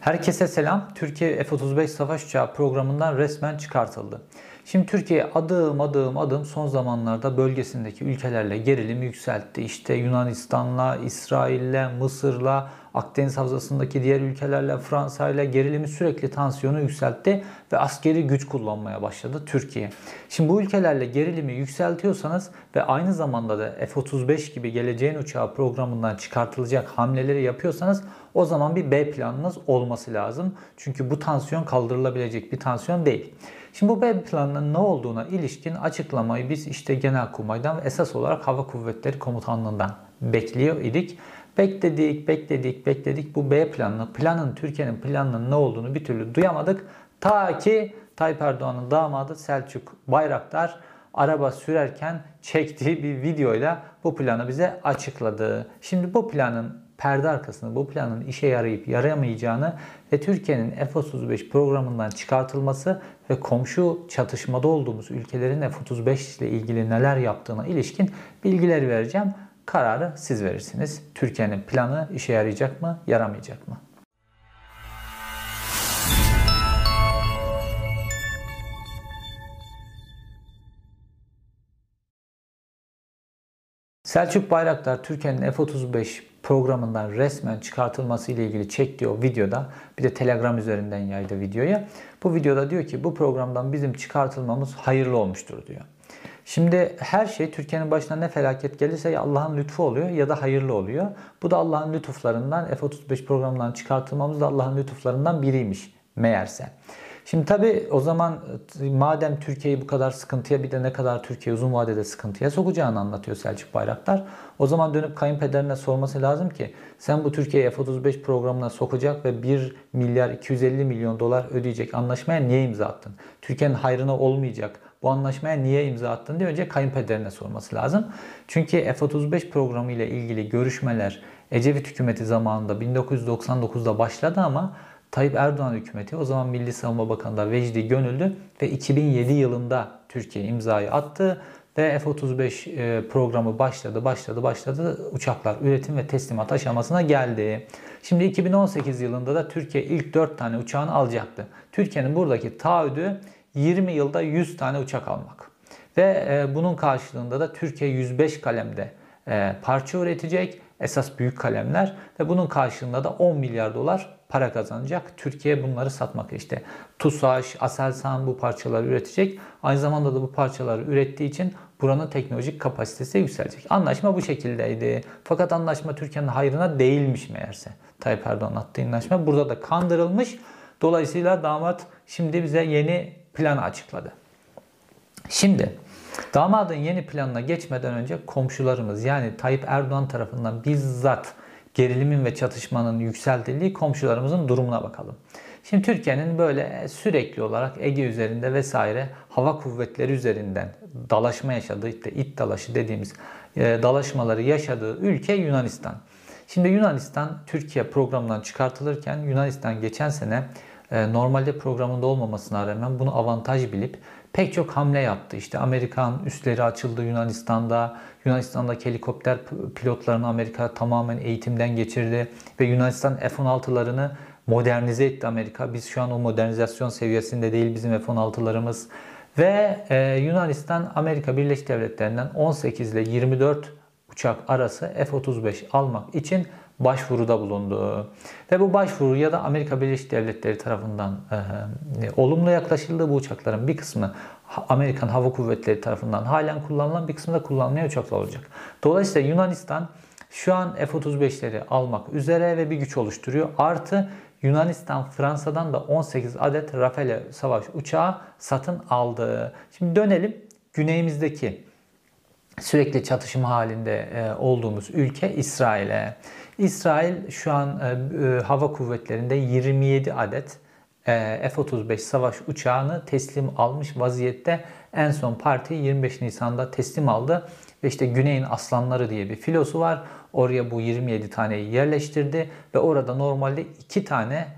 Herkese selam. Türkiye F-35 savaş uçağı programından resmen çıkartıldı. Şimdi Türkiye adım adım adım son zamanlarda bölgesindeki ülkelerle gerilim yükseltti. İşte Yunanistan'la, İsrail'le, Mısır'la, Akdeniz Havzası'ndaki diğer ülkelerle, Fransa'yla gerilimi sürekli tansiyonu yükseltti ve askeri güç kullanmaya başladı Türkiye. Şimdi bu ülkelerle gerilimi yükseltiyorsanız ve aynı zamanda da F-35 gibi geleceğin uçağı programından çıkartılacak hamleleri yapıyorsanız o zaman bir B planınız olması lazım. Çünkü bu tansiyon kaldırılabilecek bir tansiyon değil. Şimdi bu B planının ne olduğuna ilişkin açıklamayı biz işte Genelkurmay'dan ve esas olarak Hava Kuvvetleri Komutanlığı'ndan bekliyor idik. Bekledik, bekledik, bekledik. Bu B planını, planın Türkiye'nin planının ne olduğunu bir türlü duyamadık. Ta ki Tayyip Erdoğan'ın damadı Selçuk Bayraktar araba sürerken çektiği bir videoyla bu planı bize açıkladı. Şimdi bu planın perde arkasında bu planın işe yarayıp yarayamayacağını ve Türkiye'nin F-35 programından çıkartılması ve komşu çatışmada olduğumuz ülkelerin F-35 ile ilgili neler yaptığına ilişkin bilgileri vereceğim. Kararı siz verirsiniz. Türkiye'nin planı işe yarayacak mı, yaramayacak mı? Selçuk Bayraktar Türkiye'nin F-35 programından resmen çıkartılması ile ilgili çektiği o videoda bir de Telegram üzerinden yaydı videoyu. Bu videoda diyor ki bu programdan bizim çıkartılmamız hayırlı olmuştur diyor. Şimdi her şey Türkiye'nin başına ne felaket gelirse ya Allah'ın lütfu oluyor ya da hayırlı oluyor. Bu da Allah'ın lütuflarından F-35 programından çıkartılmamız da Allah'ın lütuflarından biriymiş meğerse. Şimdi tabii o zaman madem Türkiye'yi bu kadar sıkıntıya bir de ne kadar Türkiye uzun vadede sıkıntıya sokacağını anlatıyor Selçuk Bayraktar. O zaman dönüp kayınpederine sorması lazım ki sen bu Türkiye'yi F-35 programına sokacak ve 1 milyar 250 milyon dolar ödeyecek anlaşmaya niye imza attın? Türkiye'nin hayrına olmayacak bu anlaşmaya niye imza attın diye önce kayınpederine sorması lazım. Çünkü F-35 programı ile ilgili görüşmeler Ecevit hükümeti zamanında 1999'da başladı ama Tayyip Erdoğan hükümeti o zaman Milli Savunma Bakanı da Vecdi Gönüllü ve 2007 yılında Türkiye imzayı attı ve F-35 e, programı başladı, başladı, başladı. Uçaklar üretim ve teslimat aşamasına geldi. Şimdi 2018 yılında da Türkiye ilk 4 tane uçağını alacaktı. Türkiye'nin buradaki taahhüdü 20 yılda 100 tane uçak almak. Ve e, bunun karşılığında da Türkiye 105 kalemde e, parça üretecek. Esas büyük kalemler ve bunun karşılığında da 10 milyar dolar para kazanacak. Türkiye bunları satmak işte TUSAŞ, Aselsan bu parçaları üretecek. Aynı zamanda da bu parçaları ürettiği için buranın teknolojik kapasitesi yükselecek. Anlaşma bu şekildeydi. Fakat anlaşma Türkiye'nin hayrına değilmiş meğerse. Tayyip Erdoğan attığı anlaşma burada da kandırılmış. Dolayısıyla damat şimdi bize yeni planı açıkladı. Şimdi damadın yeni planına geçmeden önce komşularımız yani Tayyip Erdoğan tarafından bizzat gerilimin ve çatışmanın yükseltildiği komşularımızın durumuna bakalım. Şimdi Türkiye'nin böyle sürekli olarak Ege üzerinde vesaire hava kuvvetleri üzerinden dalaşma yaşadığı, işte it dalaşı dediğimiz e, dalaşmaları yaşadığı ülke Yunanistan. Şimdi Yunanistan Türkiye programından çıkartılırken Yunanistan geçen sene e, normalde programında olmamasına rağmen bunu avantaj bilip pek çok hamle yaptı. İşte Amerikan üsleri açıldı Yunanistan'da. Yunanistan'daki helikopter pilotlarını Amerika tamamen eğitimden geçirdi ve Yunanistan F-16'larını modernize etti Amerika. Biz şu an o modernizasyon seviyesinde değil bizim F-16'larımız. Ve e, Yunanistan Amerika Birleşik Devletleri'nden 18 ile 24 uçak arası F-35 almak için başvuruda bulundu. Ve bu başvuru ya da Amerika Birleşik Devletleri tarafından e, olumlu yaklaşıldı. Bu uçakların bir kısmı Amerikan Hava Kuvvetleri tarafından halen kullanılan bir kısmı da kullanılmayan uçaklar olacak. Dolayısıyla Yunanistan şu an F-35'leri almak üzere ve bir güç oluşturuyor. Artı Yunanistan Fransa'dan da 18 adet Rafale savaş uçağı satın aldı. Şimdi dönelim güneyimizdeki sürekli çatışma halinde e, olduğumuz ülke İsrail'e. İsrail şu an e, e, hava kuvvetlerinde 27 adet F-35 savaş uçağını teslim almış vaziyette. En son parti 25 Nisan'da teslim aldı. Ve işte Güney'in Aslanları diye bir filosu var. Oraya bu 27 taneyi yerleştirdi. Ve orada normalde 2 tane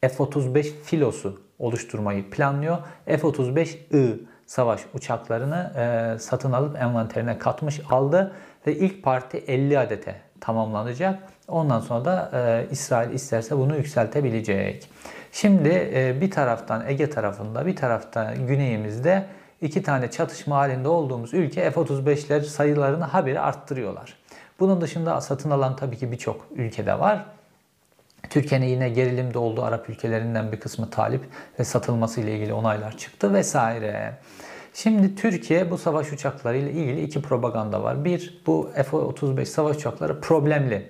F-35 filosu oluşturmayı planlıyor. F-35I savaş uçaklarını e, satın alıp envanterine katmış aldı ve ilk parti 50 adete tamamlanacak. Ondan sonra da e, İsrail isterse bunu yükseltebilecek. Şimdi e, bir taraftan Ege tarafında bir taraftan güneyimizde iki tane çatışma halinde olduğumuz ülke F-35'ler sayılarını haberi arttırıyorlar. Bunun dışında satın alan tabii ki birçok ülkede var. Türkiye'nin yine gerilimde olduğu Arap ülkelerinden bir kısmı talip ve satılması ile ilgili onaylar çıktı vesaire. Şimdi Türkiye bu savaş uçakları ile ilgili iki propaganda var. Bir, bu F-35 savaş uçakları problemli.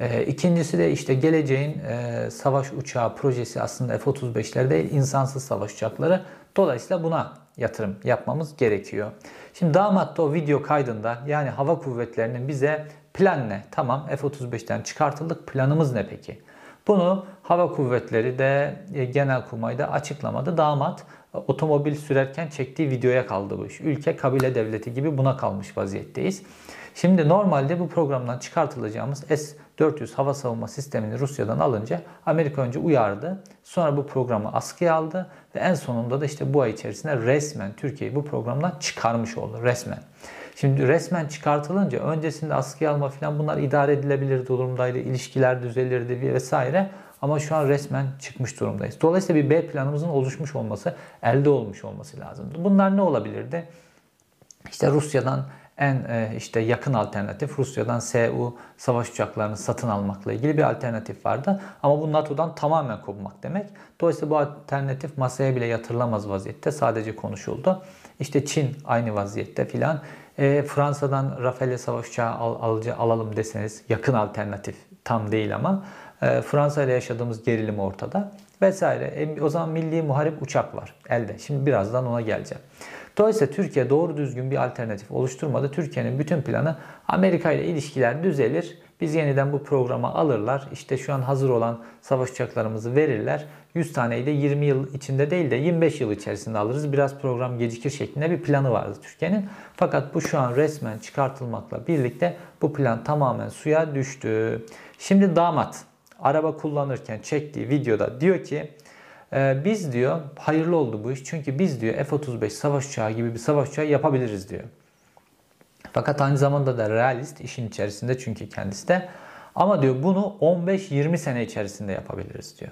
E, ikincisi de işte geleceğin e, savaş uçağı projesi aslında F-35'ler değil insansız savaş uçakları. Dolayısıyla buna yatırım yapmamız gerekiyor. Şimdi damat da o video kaydında yani hava kuvvetlerinin bize plan ne? Tamam F-35'ten çıkartıldık planımız ne peki? Bunu Hava Kuvvetleri de e, genel kurmayda açıklamadı. Damat e, otomobil sürerken çektiği videoya kaldı bu iş. Ülke kabile devleti gibi buna kalmış vaziyetteyiz. Şimdi normalde bu programdan çıkartılacağımız S-400 hava savunma sistemini Rusya'dan alınca Amerika önce uyardı. Sonra bu programı askıya aldı ve en sonunda da işte bu ay içerisinde resmen Türkiye'yi bu programdan çıkarmış oldu resmen. Şimdi resmen çıkartılınca öncesinde askıya alma falan bunlar idare edilebilir durumdaydı. ilişkiler düzelirdi vesaire. Ama şu an resmen çıkmış durumdayız. Dolayısıyla bir B planımızın oluşmuş olması, elde olmuş olması lazımdı. Bunlar ne olabilirdi? İşte Rusya'dan en e, işte yakın alternatif Rusya'dan Su savaş uçaklarını satın almakla ilgili bir alternatif vardı. Ama bu NATO'dan tamamen kopmak demek. Dolayısıyla bu alternatif masaya bile yatırılamaz vaziyette sadece konuşuldu. İşte Çin aynı vaziyette filan. E, Fransa'dan Rafale savaş uçağı al, alıcı, alalım deseniz yakın alternatif tam değil ama e, Fransa ile yaşadığımız gerilim ortada vesaire. E, o zaman milli muharip uçak var elde. Şimdi birazdan ona geleceğim. Dolayısıyla Türkiye doğru düzgün bir alternatif oluşturmadı. Türkiye'nin bütün planı Amerika ile ilişkiler düzelir. Biz yeniden bu programa alırlar. İşte şu an hazır olan savaş uçaklarımızı verirler. 100 taneyi de 20 yıl içinde değil de 25 yıl içerisinde alırız. Biraz program gecikir şeklinde bir planı vardı Türkiye'nin. Fakat bu şu an resmen çıkartılmakla birlikte bu plan tamamen suya düştü. Şimdi damat araba kullanırken çektiği videoda diyor ki ee, biz diyor hayırlı oldu bu iş çünkü biz diyor F-35 savaş uçağı gibi bir savaş uçağı yapabiliriz diyor. Fakat aynı zamanda da realist işin içerisinde çünkü kendisi de ama diyor bunu 15-20 sene içerisinde yapabiliriz diyor.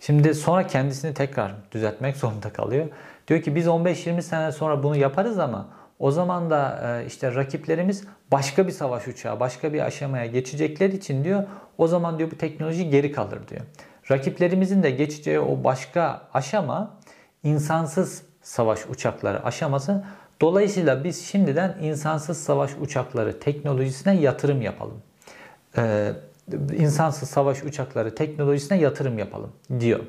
Şimdi sonra kendisini tekrar düzeltmek zorunda kalıyor. Diyor ki biz 15-20 sene sonra bunu yaparız ama o zaman da e, işte rakiplerimiz başka bir savaş uçağı, başka bir aşamaya geçecekler için diyor o zaman diyor bu teknoloji geri kalır diyor. Rakiplerimizin de geçeceği o başka aşama insansız savaş uçakları aşaması. Dolayısıyla biz şimdiden insansız savaş uçakları teknolojisine yatırım yapalım. Ee, insansız savaş uçakları teknolojisine yatırım yapalım diyor.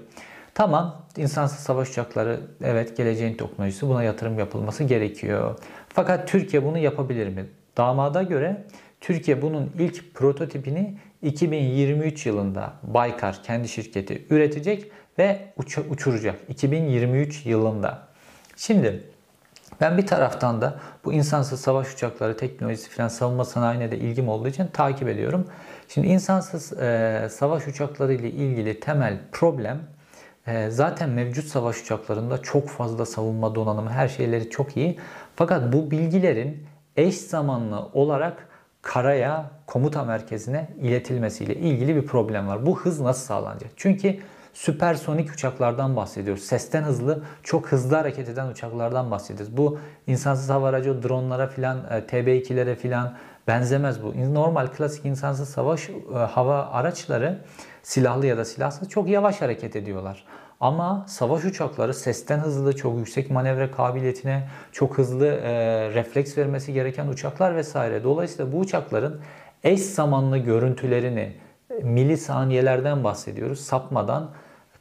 Tamam, insansız savaş uçakları evet geleceğin teknolojisi buna yatırım yapılması gerekiyor. Fakat Türkiye bunu yapabilir mi? Damada göre Türkiye bunun ilk prototipini 2023 yılında Baykar kendi şirketi üretecek ve uç uçuracak. 2023 yılında. Şimdi ben bir taraftan da bu insansız savaş uçakları teknolojisi falan savunma sanayine de ilgim olduğu için takip ediyorum. Şimdi insansız e, savaş uçakları ile ilgili temel problem e, zaten mevcut savaş uçaklarında çok fazla savunma donanımı her şeyleri çok iyi. Fakat bu bilgilerin eş zamanlı olarak karaya, komuta merkezine iletilmesiyle ilgili bir problem var. Bu hız nasıl sağlanacak? Çünkü süpersonik uçaklardan bahsediyoruz. Sesten hızlı, çok hızlı hareket eden uçaklardan bahsediyoruz. Bu insansız hava aracı, dronlara filan, e, TB2'lere filan benzemez bu. Normal klasik insansız savaş e, hava araçları silahlı ya da silahsız çok yavaş hareket ediyorlar. Ama savaş uçakları sesten hızlı, çok yüksek manevra kabiliyetine, çok hızlı e, refleks vermesi gereken uçaklar vesaire. Dolayısıyla bu uçakların eş zamanlı görüntülerini e, milisaniyelerden bahsediyoruz. Sapmadan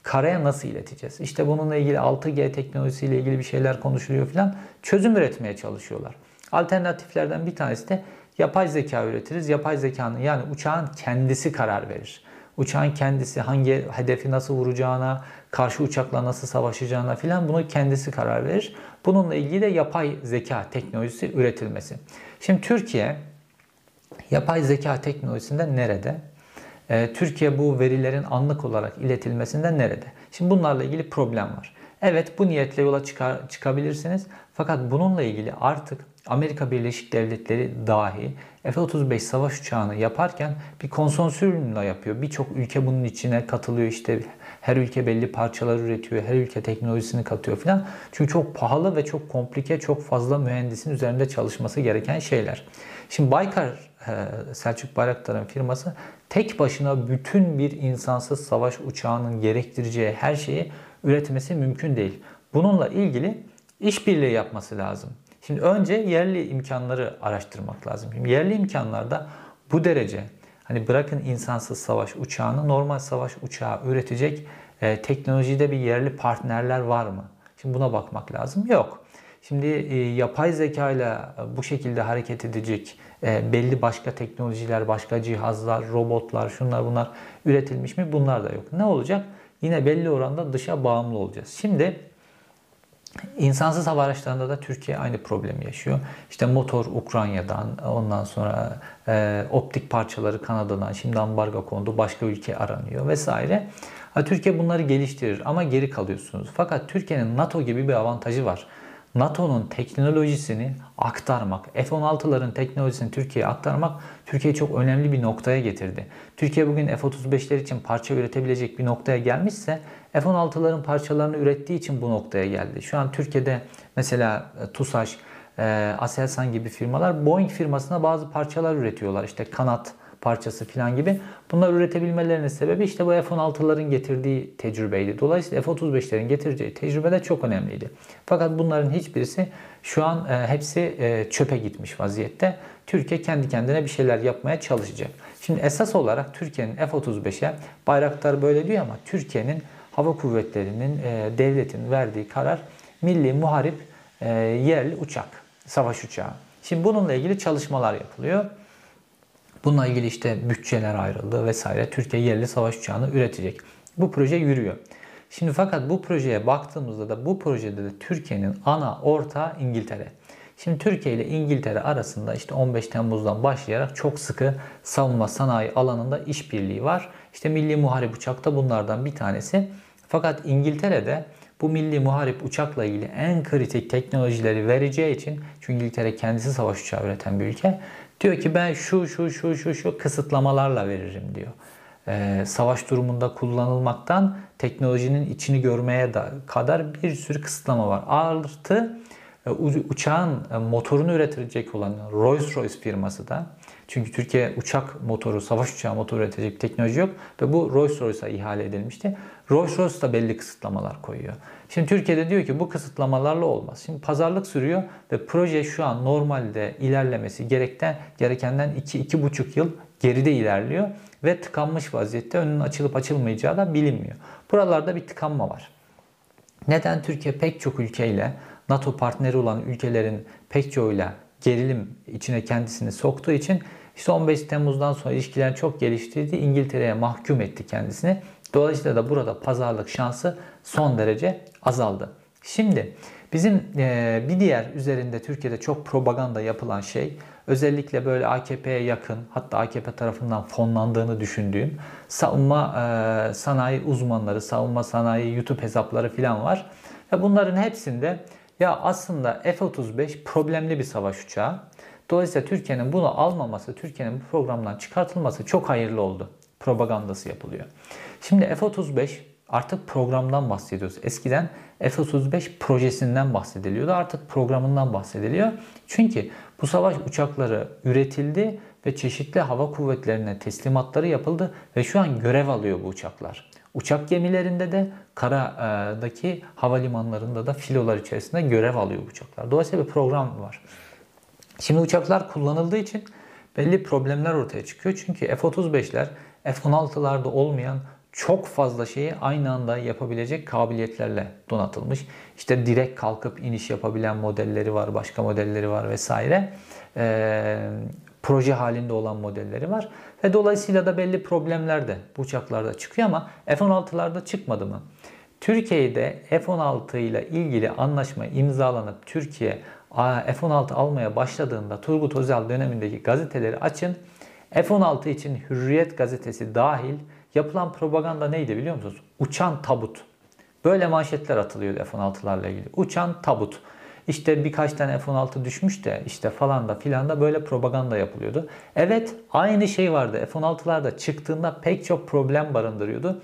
karaya nasıl ileteceğiz? İşte bununla ilgili 6G teknolojisiyle ilgili bir şeyler konuşuluyor falan. Çözüm üretmeye çalışıyorlar. Alternatiflerden bir tanesi de yapay zeka üretiriz. Yapay zekanın yani uçağın kendisi karar verir. Uçağın kendisi hangi hedefi nasıl vuracağına, karşı uçakla nasıl savaşacağına filan bunu kendisi karar verir. Bununla ilgili de yapay zeka teknolojisi üretilmesi. Şimdi Türkiye yapay zeka teknolojisinde nerede? Ee, Türkiye bu verilerin anlık olarak iletilmesinde nerede? Şimdi bunlarla ilgili problem var. Evet bu niyetle yola çıkar, çıkabilirsiniz. Fakat bununla ilgili artık Amerika Birleşik Devletleri dahi F-35 savaş uçağını yaparken bir konsorsiyumla yapıyor. Birçok ülke bunun içine katılıyor. İşte her ülke belli parçalar üretiyor. Her ülke teknolojisini katıyor filan. Çünkü çok pahalı ve çok komplike, çok fazla mühendisin üzerinde çalışması gereken şeyler. Şimdi Baykar e, Selçuk Bayraktar'ın firması tek başına bütün bir insansız savaş uçağının gerektireceği her şeyi üretmesi mümkün değil. Bununla ilgili işbirliği yapması lazım. Şimdi önce yerli imkanları araştırmak lazım. Şimdi yerli imkanlarda bu derece hani bırakın insansız savaş uçağını normal savaş uçağı üretecek e, teknolojide bir yerli partnerler var mı? Şimdi buna bakmak lazım. Yok. Şimdi e, yapay zeka ile bu şekilde hareket edecek e, belli başka teknolojiler, başka cihazlar, robotlar, şunlar bunlar üretilmiş mi? Bunlar da yok. Ne olacak? Yine belli oranda dışa bağımlı olacağız. Şimdi İnsansız hava araçlarında da Türkiye aynı problemi yaşıyor. İşte motor Ukrayna'dan, ondan sonra e, optik parçaları Kanada'dan, şimdi ambargo kondu, başka ülke aranıyor vesaire. Ha, Türkiye bunları geliştirir ama geri kalıyorsunuz. Fakat Türkiye'nin NATO gibi bir avantajı var. NATO'nun teknolojisini aktarmak, F-16'ların teknolojisini Türkiye'ye aktarmak Türkiye'yi çok önemli bir noktaya getirdi. Türkiye bugün F-35'ler için parça üretebilecek bir noktaya gelmişse F-16'ların parçalarını ürettiği için bu noktaya geldi. Şu an Türkiye'de mesela e, TUSAŞ, e, Aselsan gibi firmalar Boeing firmasına bazı parçalar üretiyorlar. İşte kanat, parçası falan gibi. Bunlar üretebilmelerinin sebebi işte bu F-16'ların getirdiği tecrübeydi. Dolayısıyla F-35'lerin getireceği tecrübe de çok önemliydi. Fakat bunların hiçbirisi şu an e, hepsi çöpe gitmiş vaziyette. Türkiye kendi kendine bir şeyler yapmaya çalışacak. Şimdi esas olarak Türkiye'nin F-35'e Bayraktar böyle diyor ama Türkiye'nin hava kuvvetlerinin, e, devletin verdiği karar milli muharip e, yerli uçak, savaş uçağı. Şimdi bununla ilgili çalışmalar yapılıyor. Bununla ilgili işte bütçeler ayrıldı vesaire. Türkiye yerli savaş uçağını üretecek. Bu proje yürüyor. Şimdi fakat bu projeye baktığımızda da bu projede de Türkiye'nin ana ortağı İngiltere. Şimdi Türkiye ile İngiltere arasında işte 15 Temmuz'dan başlayarak çok sıkı savunma sanayi alanında işbirliği var. İşte milli muharip uçak da bunlardan bir tanesi. Fakat İngiltere'de bu milli muharip uçakla ilgili en kritik teknolojileri vereceği için çünkü İngiltere kendisi savaş uçağı üreten bir ülke. Diyor ki ben şu şu şu şu şu kısıtlamalarla veririm diyor. Ee, savaş durumunda kullanılmaktan teknolojinin içini görmeye da kadar bir sürü kısıtlama var. Artı e, uçağın e, motorunu üretecek olan Rolls-Royce firması da çünkü Türkiye uçak motoru, savaş uçağı motoru üretecek bir teknoloji yok ve bu Rolls-Royce'a ihale edilmişti. Rolls-Royce da belli kısıtlamalar koyuyor. Şimdi Türkiye'de diyor ki bu kısıtlamalarla olmaz. Şimdi pazarlık sürüyor ve proje şu an normalde ilerlemesi gerekten gerekenden 2-2,5 yıl geride ilerliyor ve tıkanmış vaziyette önünün açılıp açılmayacağı da bilinmiyor. Buralarda bir tıkanma var. Neden Türkiye pek çok ülkeyle NATO partneri olan ülkelerin pek çoğuyla gerilim içine kendisini soktuğu için işte 15 Temmuz'dan sonra ilişkiler çok geliştirdi. İngiltere'ye mahkum etti kendisini. Dolayısıyla da burada pazarlık şansı son derece azaldı. Şimdi bizim e, bir diğer üzerinde Türkiye'de çok propaganda yapılan şey özellikle böyle AKP'ye yakın hatta AKP tarafından fonlandığını düşündüğüm savunma e, sanayi uzmanları, savunma sanayi YouTube hesapları falan var. Ve bunların hepsinde ya aslında F-35 problemli bir savaş uçağı. Dolayısıyla Türkiye'nin bunu almaması, Türkiye'nin bu programdan çıkartılması çok hayırlı oldu. Propagandası yapılıyor. Şimdi F-35 artık programdan bahsediyoruz. Eskiden F-35 projesinden bahsediliyordu. Artık programından bahsediliyor. Çünkü bu savaş uçakları üretildi ve çeşitli hava kuvvetlerine teslimatları yapıldı ve şu an görev alıyor bu uçaklar. Uçak gemilerinde de karadaki havalimanlarında da filolar içerisinde görev alıyor bu uçaklar. Dolayısıyla bir program var. Şimdi uçaklar kullanıldığı için belli problemler ortaya çıkıyor. Çünkü F-35'ler F-16'larda olmayan çok fazla şeyi aynı anda yapabilecek kabiliyetlerle donatılmış. İşte direkt kalkıp iniş yapabilen modelleri var, başka modelleri var vesaire. Ee, proje halinde olan modelleri var. Ve dolayısıyla da belli problemler de bu uçaklarda çıkıyor ama F-16'larda çıkmadı mı? Türkiye'de F-16 ile ilgili anlaşma imzalanıp Türkiye F-16 almaya başladığında Turgut Özal dönemindeki gazeteleri açın. F-16 için Hürriyet gazetesi dahil yapılan propaganda neydi biliyor musunuz? Uçan tabut. Böyle manşetler atılıyordu F-16'larla ilgili. Uçan tabut. İşte birkaç tane F-16 düşmüş de işte falan da filan da böyle propaganda yapılıyordu. Evet aynı şey vardı. F-16'lar da çıktığında pek çok problem barındırıyordu.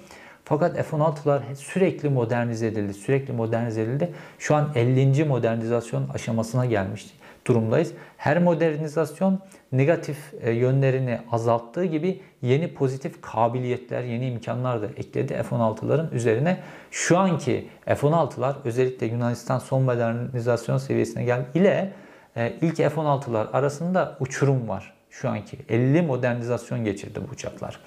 Fakat F-16'lar sürekli modernize edildi, sürekli modernize edildi. Şu an 50. modernizasyon aşamasına gelmişti durumdayız. Her modernizasyon negatif e, yönlerini azalttığı gibi yeni pozitif kabiliyetler, yeni imkanlar da ekledi F-16'ların üzerine. Şu anki F-16'lar özellikle Yunanistan son modernizasyon seviyesine geldi ile e, ilk F-16'lar arasında uçurum var şu anki. 50 modernizasyon geçirdi bu uçaklar.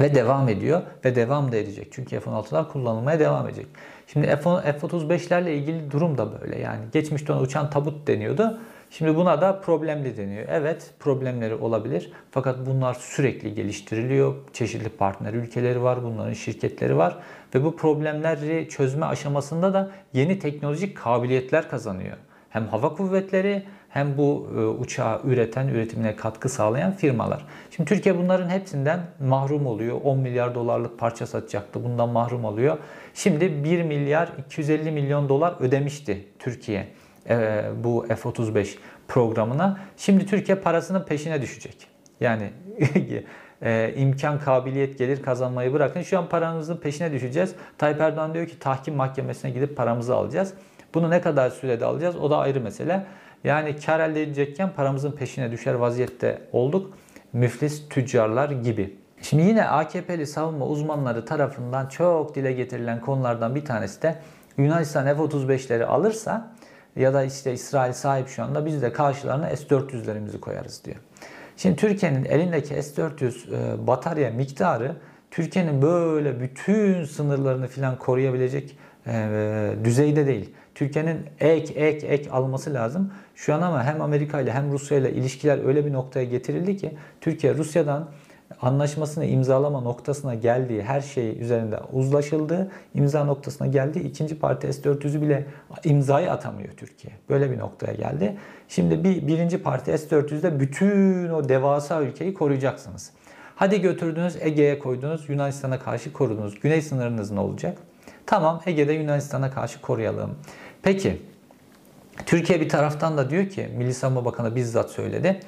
Ve devam ediyor ve devam da edecek. Çünkü F-16'lar kullanılmaya devam edecek. Şimdi F-35'lerle ilgili durum da böyle. Yani geçmişte ona uçan tabut deniyordu. Şimdi buna da problemli deniyor. Evet problemleri olabilir. Fakat bunlar sürekli geliştiriliyor. Çeşitli partner ülkeleri var. Bunların şirketleri var. Ve bu problemleri çözme aşamasında da yeni teknolojik kabiliyetler kazanıyor. Hem hava kuvvetleri hem bu e, uçağı üreten, üretimine katkı sağlayan firmalar. Şimdi Türkiye bunların hepsinden mahrum oluyor. 10 milyar dolarlık parça satacaktı. Bundan mahrum oluyor. Şimdi 1 milyar 250 milyon dolar ödemişti Türkiye e, bu F-35 programına. Şimdi Türkiye parasının peşine düşecek. Yani e, imkan, kabiliyet, gelir kazanmayı bırakın. Şu an paranızın peşine düşeceğiz. Tayyip Erdoğan diyor ki tahkim mahkemesine gidip paramızı alacağız. Bunu ne kadar sürede alacağız o da ayrı mesele. Yani kar elde edecekken paramızın peşine düşer vaziyette olduk. Müflis tüccarlar gibi. Şimdi yine AKP'li savunma uzmanları tarafından çok dile getirilen konulardan bir tanesi de Yunanistan F-35'leri alırsa ya da işte İsrail sahip şu anda biz de karşılarına S-400'lerimizi koyarız diyor. Şimdi Türkiye'nin elindeki S-400 e, batarya miktarı Türkiye'nin böyle bütün sınırlarını falan koruyabilecek e, düzeyde değil. Türkiye'nin ek ek ek alması lazım. Şu an ama hem Amerika ile hem Rusya ile ilişkiler öyle bir noktaya getirildi ki Türkiye Rusya'dan anlaşmasını imzalama noktasına geldiği her şey üzerinde uzlaşıldı. imza noktasına geldi. ikinci parti S-400'ü bile imzayı atamıyor Türkiye. Böyle bir noktaya geldi. Şimdi bir birinci parti S-400'de bütün o devasa ülkeyi koruyacaksınız. Hadi götürdünüz Ege'ye koydunuz Yunanistan'a karşı korudunuz. Güney sınırınız ne olacak? Tamam Ege'de Yunanistan'a karşı koruyalım. Peki Türkiye bir taraftan da diyor ki Milli Savunma Bakanı bizzat söyledi.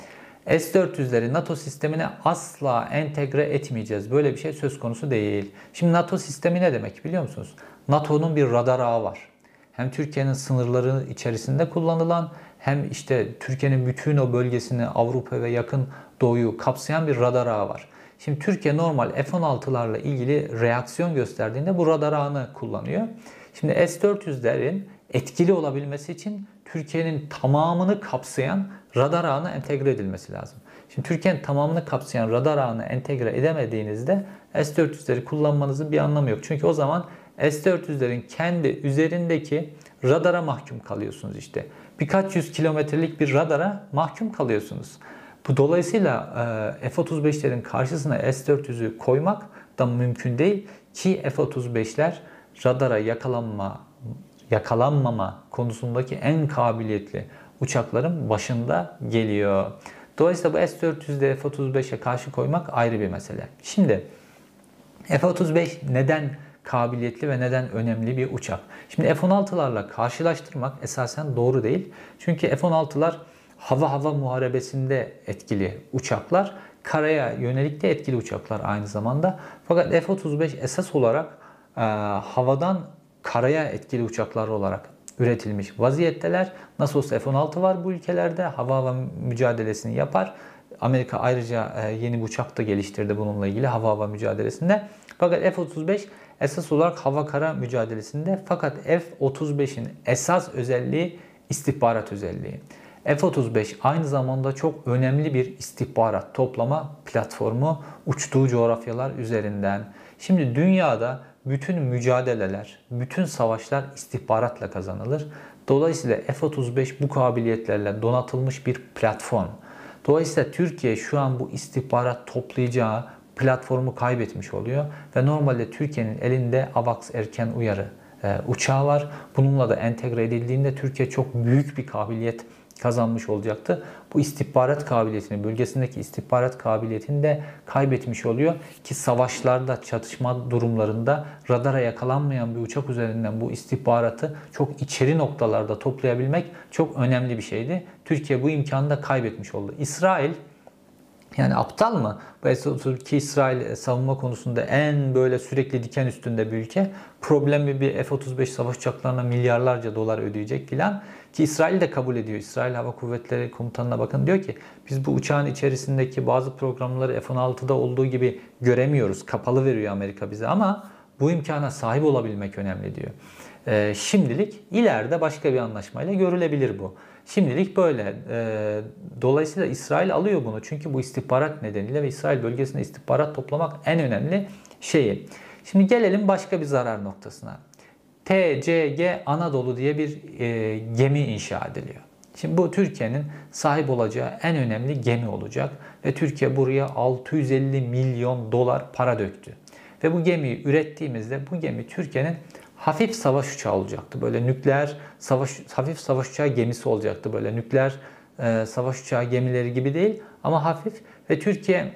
S-400'leri NATO sistemine asla entegre etmeyeceğiz. Böyle bir şey söz konusu değil. Şimdi NATO sistemi ne demek biliyor musunuz? NATO'nun bir radar ağı var. Hem Türkiye'nin sınırları içerisinde kullanılan hem işte Türkiye'nin bütün o bölgesini Avrupa ve yakın doğuyu kapsayan bir radar ağı var. Şimdi Türkiye normal F-16'larla ilgili reaksiyon gösterdiğinde bu radar ağını kullanıyor. Şimdi S-400'lerin etkili olabilmesi için Türkiye'nin tamamını kapsayan radar ağına entegre edilmesi lazım. Şimdi Türkiye'nin tamamını kapsayan radar ağına entegre edemediğinizde S-400'leri kullanmanızın bir anlamı yok. Çünkü o zaman S-400'lerin kendi üzerindeki radara mahkum kalıyorsunuz işte. Birkaç yüz kilometrelik bir radara mahkum kalıyorsunuz. Bu dolayısıyla e, F-35'lerin karşısına S-400'ü koymak da mümkün değil ki F-35'ler radara yakalanma yakalanmama konusundaki en kabiliyetli uçakların başında geliyor. Dolayısıyla bu S-400'de F-35'e karşı koymak ayrı bir mesele. Şimdi F-35 neden kabiliyetli ve neden önemli bir uçak? Şimdi F-16'larla karşılaştırmak esasen doğru değil. Çünkü F-16'lar hava hava muharebesinde etkili uçaklar. Karaya yönelik de etkili uçaklar aynı zamanda. Fakat F-35 esas olarak e, havadan karaya etkili uçaklar olarak üretilmiş vaziyetteler. Nasıl olsa F-16 var bu ülkelerde. Hava hava mücadelesini yapar. Amerika ayrıca e, yeni bir uçak da geliştirdi bununla ilgili hava hava mücadelesinde. Fakat F-35 esas olarak hava kara mücadelesinde. Fakat F-35'in esas özelliği istihbarat özelliği. F-35 aynı zamanda çok önemli bir istihbarat toplama platformu uçtuğu coğrafyalar üzerinden. Şimdi dünyada bütün mücadeleler, bütün savaşlar istihbaratla kazanılır. Dolayısıyla F-35 bu kabiliyetlerle donatılmış bir platform. Dolayısıyla Türkiye şu an bu istihbarat toplayacağı platformu kaybetmiş oluyor ve normalde Türkiye'nin elinde AVAX erken uyarı e, uçağı var. Bununla da entegre edildiğinde Türkiye çok büyük bir kabiliyet kazanmış olacaktı. Bu istihbarat kabiliyetini, bölgesindeki istihbarat kabiliyetini de kaybetmiş oluyor. Ki savaşlarda, çatışma durumlarında radara yakalanmayan bir uçak üzerinden bu istihbaratı çok içeri noktalarda toplayabilmek çok önemli bir şeydi. Türkiye bu imkanı da kaybetmiş oldu. İsrail yani aptal mı? S-32 İsrail savunma konusunda en böyle sürekli diken üstünde bir ülke. Problemi bir F-35 savaş uçaklarına milyarlarca dolar ödeyecek filan. Ki İsrail de kabul ediyor. İsrail Hava Kuvvetleri Komutanı'na bakın diyor ki biz bu uçağın içerisindeki bazı programları F-16'da olduğu gibi göremiyoruz. Kapalı veriyor Amerika bize ama bu imkana sahip olabilmek önemli diyor. Ee, şimdilik ileride başka bir anlaşmayla görülebilir bu. Şimdilik böyle. Ee, dolayısıyla İsrail alıyor bunu. Çünkü bu istihbarat nedeniyle ve İsrail bölgesinde istihbarat toplamak en önemli şeyi. Şimdi gelelim başka bir zarar noktasına. TCG Anadolu diye bir e, gemi inşa ediliyor. Şimdi bu Türkiye'nin sahip olacağı en önemli gemi olacak ve Türkiye buraya 650 milyon dolar para döktü. Ve bu gemiyi ürettiğimizde bu gemi Türkiye'nin hafif savaş uçağı olacaktı. Böyle nükleer savaş hafif savaş uçağı gemisi olacaktı. Böyle nükleer e, savaş uçağı gemileri gibi değil ama hafif ve Türkiye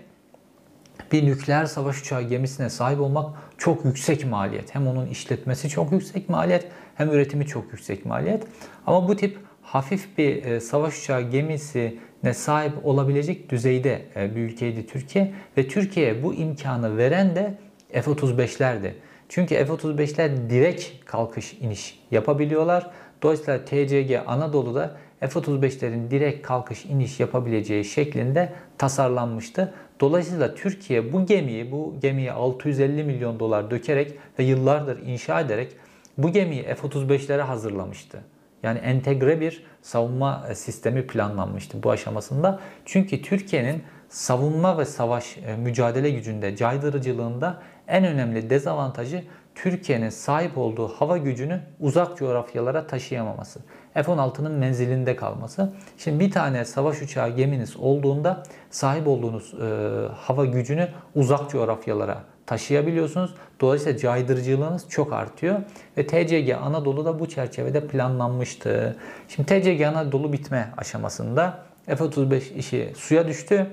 bir nükleer savaş uçağı gemisine sahip olmak çok yüksek maliyet. Hem onun işletmesi çok yüksek maliyet hem üretimi çok yüksek maliyet. Ama bu tip hafif bir e, savaş uçağı gemisine sahip olabilecek düzeyde e, bir ülkeydi Türkiye ve Türkiye'ye bu imkanı veren de F-35'lerdi. Çünkü F-35'ler direkt kalkış iniş yapabiliyorlar. Dolayısıyla TCG Anadolu'da F-35'lerin direkt kalkış iniş yapabileceği şeklinde tasarlanmıştı. Dolayısıyla Türkiye bu gemiyi, bu gemiye 650 milyon dolar dökerek ve yıllardır inşa ederek bu gemiyi F-35'lere hazırlamıştı. Yani entegre bir savunma sistemi planlanmıştı bu aşamasında. Çünkü Türkiye'nin savunma ve savaş e, mücadele gücünde, caydırıcılığında en önemli dezavantajı Türkiye'nin sahip olduğu hava gücünü uzak coğrafyalara taşıyamaması. F-16'nın menzilinde kalması. Şimdi bir tane savaş uçağı geminiz olduğunda sahip olduğunuz e, hava gücünü uzak coğrafyalara taşıyabiliyorsunuz. Dolayısıyla caydırıcılığınız çok artıyor. Ve TCG Anadolu da bu çerçevede planlanmıştı. Şimdi TCG Anadolu bitme aşamasında F-35 işi suya düştü.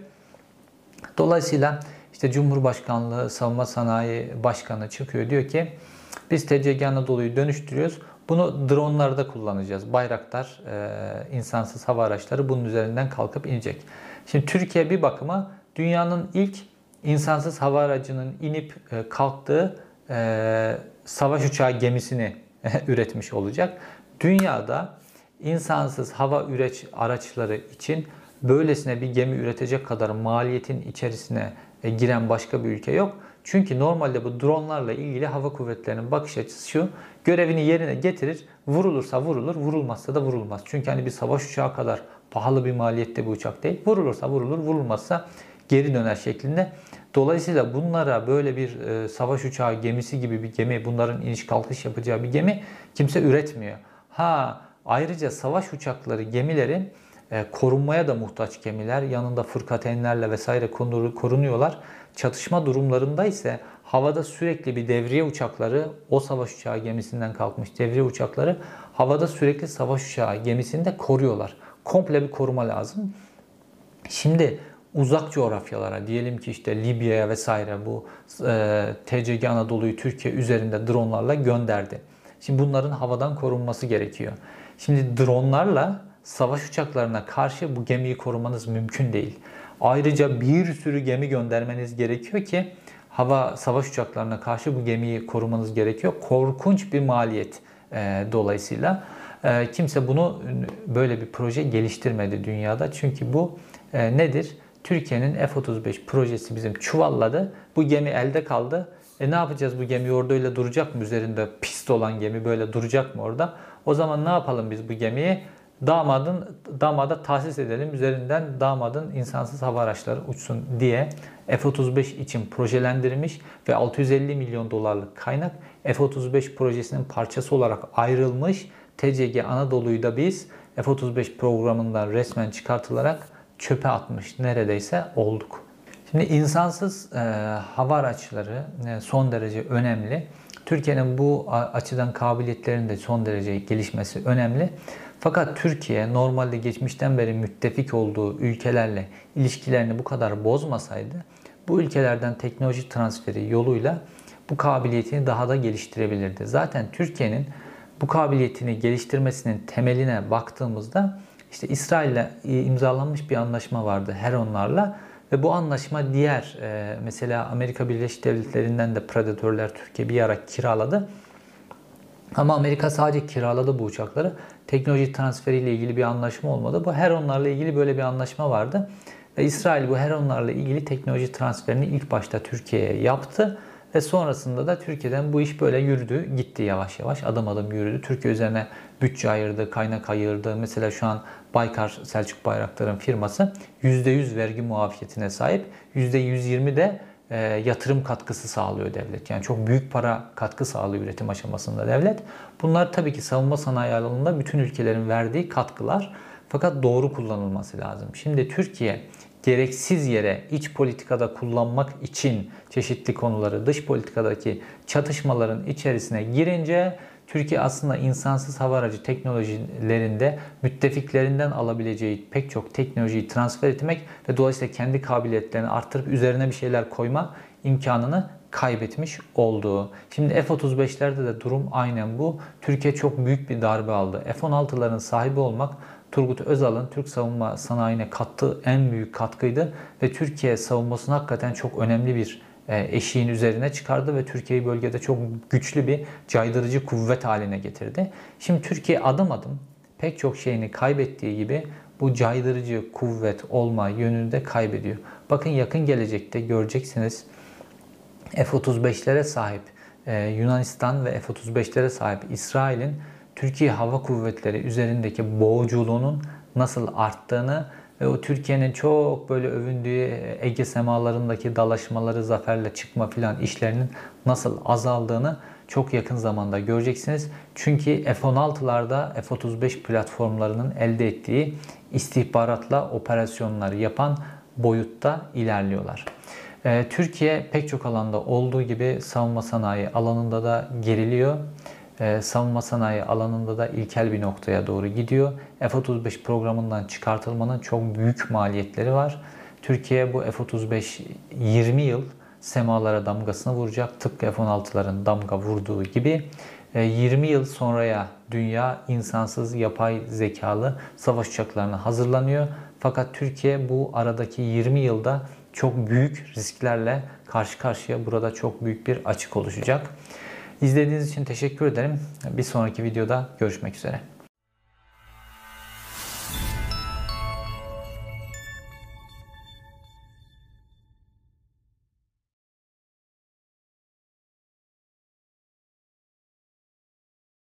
Dolayısıyla işte Cumhurbaşkanlığı Savunma Sanayi Başkanı çıkıyor diyor ki biz TCG Anadolu'yu dönüştürüyoruz. Bunu dronlarda kullanacağız. Bayraktar, e, insansız hava araçları bunun üzerinden kalkıp inecek. Şimdi Türkiye bir bakıma dünyanın ilk insansız hava aracının inip e, kalktığı e, savaş uçağı gemisini üretmiş olacak. Dünyada insansız hava üreç araçları için böylesine bir gemi üretecek kadar maliyetin içerisine e, giren başka bir ülke yok. Çünkü normalde bu dronlarla ilgili hava kuvvetlerinin bakış açısı şu. Görevini yerine getirir. Vurulursa vurulur, vurulmazsa da vurulmaz. Çünkü hani bir savaş uçağı kadar pahalı bir maliyette bir uçak değil. Vurulursa vurulur, vurulmazsa geri döner şeklinde. Dolayısıyla bunlara böyle bir e, savaş uçağı gemisi gibi bir gemi, bunların iniş kalkış yapacağı bir gemi kimse üretmiyor. Ha ayrıca savaş uçakları, gemileri korunmaya da muhtaç gemiler. Yanında fırkateynlerle vesaire korunuyorlar. Çatışma durumlarında ise havada sürekli bir devriye uçakları, o savaş uçağı gemisinden kalkmış devriye uçakları havada sürekli savaş uçağı gemisini de koruyorlar. Komple bir koruma lazım. Şimdi uzak coğrafyalara diyelim ki işte Libya'ya vesaire bu e, TCG Anadolu'yu Türkiye üzerinde dronlarla gönderdi. Şimdi bunların havadan korunması gerekiyor. Şimdi dronlarla savaş uçaklarına karşı bu gemiyi korumanız mümkün değil. Ayrıca bir sürü gemi göndermeniz gerekiyor ki hava savaş uçaklarına karşı bu gemiyi korumanız gerekiyor. Korkunç bir maliyet e, dolayısıyla. E, kimse bunu böyle bir proje geliştirmedi dünyada. Çünkü bu e, nedir? Türkiye'nin F-35 projesi bizim çuvalladı. Bu gemi elde kaldı. E ne yapacağız bu gemi orada öyle duracak mı? Üzerinde pist olan gemi böyle duracak mı orada? O zaman ne yapalım biz bu gemiyi? Damadın damada tahsis edelim üzerinden damadın insansız hava araçları uçsun diye F-35 için projelendirilmiş ve 650 milyon dolarlık kaynak F-35 projesinin parçası olarak ayrılmış. TCG Anadolu'yu da biz F-35 programından resmen çıkartılarak çöpe atmış neredeyse olduk. Şimdi insansız e, hava araçları e, son derece önemli. Türkiye'nin bu açıdan kabiliyetlerinin de son derece gelişmesi önemli. Fakat Türkiye normalde geçmişten beri müttefik olduğu ülkelerle ilişkilerini bu kadar bozmasaydı bu ülkelerden teknoloji transferi yoluyla bu kabiliyetini daha da geliştirebilirdi. Zaten Türkiye'nin bu kabiliyetini geliştirmesinin temeline baktığımızda işte İsrail ile imzalanmış bir anlaşma vardı her onlarla ve bu anlaşma diğer e, mesela Amerika Birleşik Devletleri'nden de Predator'lar Türkiye bir ara kiraladı. Ama Amerika sadece kiraladı bu uçakları. Teknoloji transferiyle ilgili bir anlaşma olmadı. Bu Heron'larla ilgili böyle bir anlaşma vardı. Ve İsrail bu Heron'larla ilgili teknoloji transferini ilk başta Türkiye'ye yaptı. Ve sonrasında da Türkiye'den bu iş böyle yürüdü, gitti yavaş yavaş, adım adım yürüdü. Türkiye üzerine bütçe ayırdı, kaynak ayırdı. Mesela şu an Baykar Selçuk Bayraktar'ın firması %100 vergi muafiyetine sahip. %120 de e, yatırım katkısı sağlıyor devlet. Yani çok büyük para katkı sağlıyor üretim aşamasında devlet. Bunlar tabii ki savunma sanayi alanında bütün ülkelerin verdiği katkılar. Fakat doğru kullanılması lazım. Şimdi Türkiye gereksiz yere iç politikada kullanmak için çeşitli konuları dış politikadaki çatışmaların içerisine girince Türkiye aslında insansız hava aracı teknolojilerinde müttefiklerinden alabileceği pek çok teknolojiyi transfer etmek ve dolayısıyla kendi kabiliyetlerini arttırıp üzerine bir şeyler koyma imkanını kaybetmiş olduğu. Şimdi F-35'lerde de durum aynen bu. Türkiye çok büyük bir darbe aldı. F-16'ların sahibi olmak Turgut Özal'ın Türk savunma sanayine kattığı en büyük katkıydı ve Türkiye savunmasını hakikaten çok önemli bir eşiğin üzerine çıkardı ve Türkiye'yi bölgede çok güçlü bir caydırıcı kuvvet haline getirdi. Şimdi Türkiye adım adım pek çok şeyini kaybettiği gibi bu caydırıcı kuvvet olma yönünde kaybediyor. Bakın yakın gelecekte göreceksiniz F-35'lere sahip e, Yunanistan ve F-35'lere sahip İsrail'in Türkiye Hava Kuvvetleri üzerindeki boğuculuğunun nasıl arttığını ve o Türkiye'nin çok böyle övündüğü Ege semalarındaki dalaşmaları, zaferle çıkma filan işlerinin nasıl azaldığını çok yakın zamanda göreceksiniz. Çünkü F-16'larda F-35 platformlarının elde ettiği istihbaratla operasyonları yapan boyutta ilerliyorlar. Ee, Türkiye pek çok alanda olduğu gibi savunma sanayi alanında da geriliyor e, savunma sanayi alanında da ilkel bir noktaya doğru gidiyor. F-35 programından çıkartılmanın çok büyük maliyetleri var. Türkiye bu F-35 20 yıl semalara damgasını vuracak. Tıpkı F-16'ların damga vurduğu gibi 20 e, yıl sonraya dünya insansız yapay zekalı savaş uçaklarına hazırlanıyor. Fakat Türkiye bu aradaki 20 yılda çok büyük risklerle karşı karşıya burada çok büyük bir açık oluşacak. İzlediğiniz için teşekkür ederim. Bir sonraki videoda görüşmek üzere.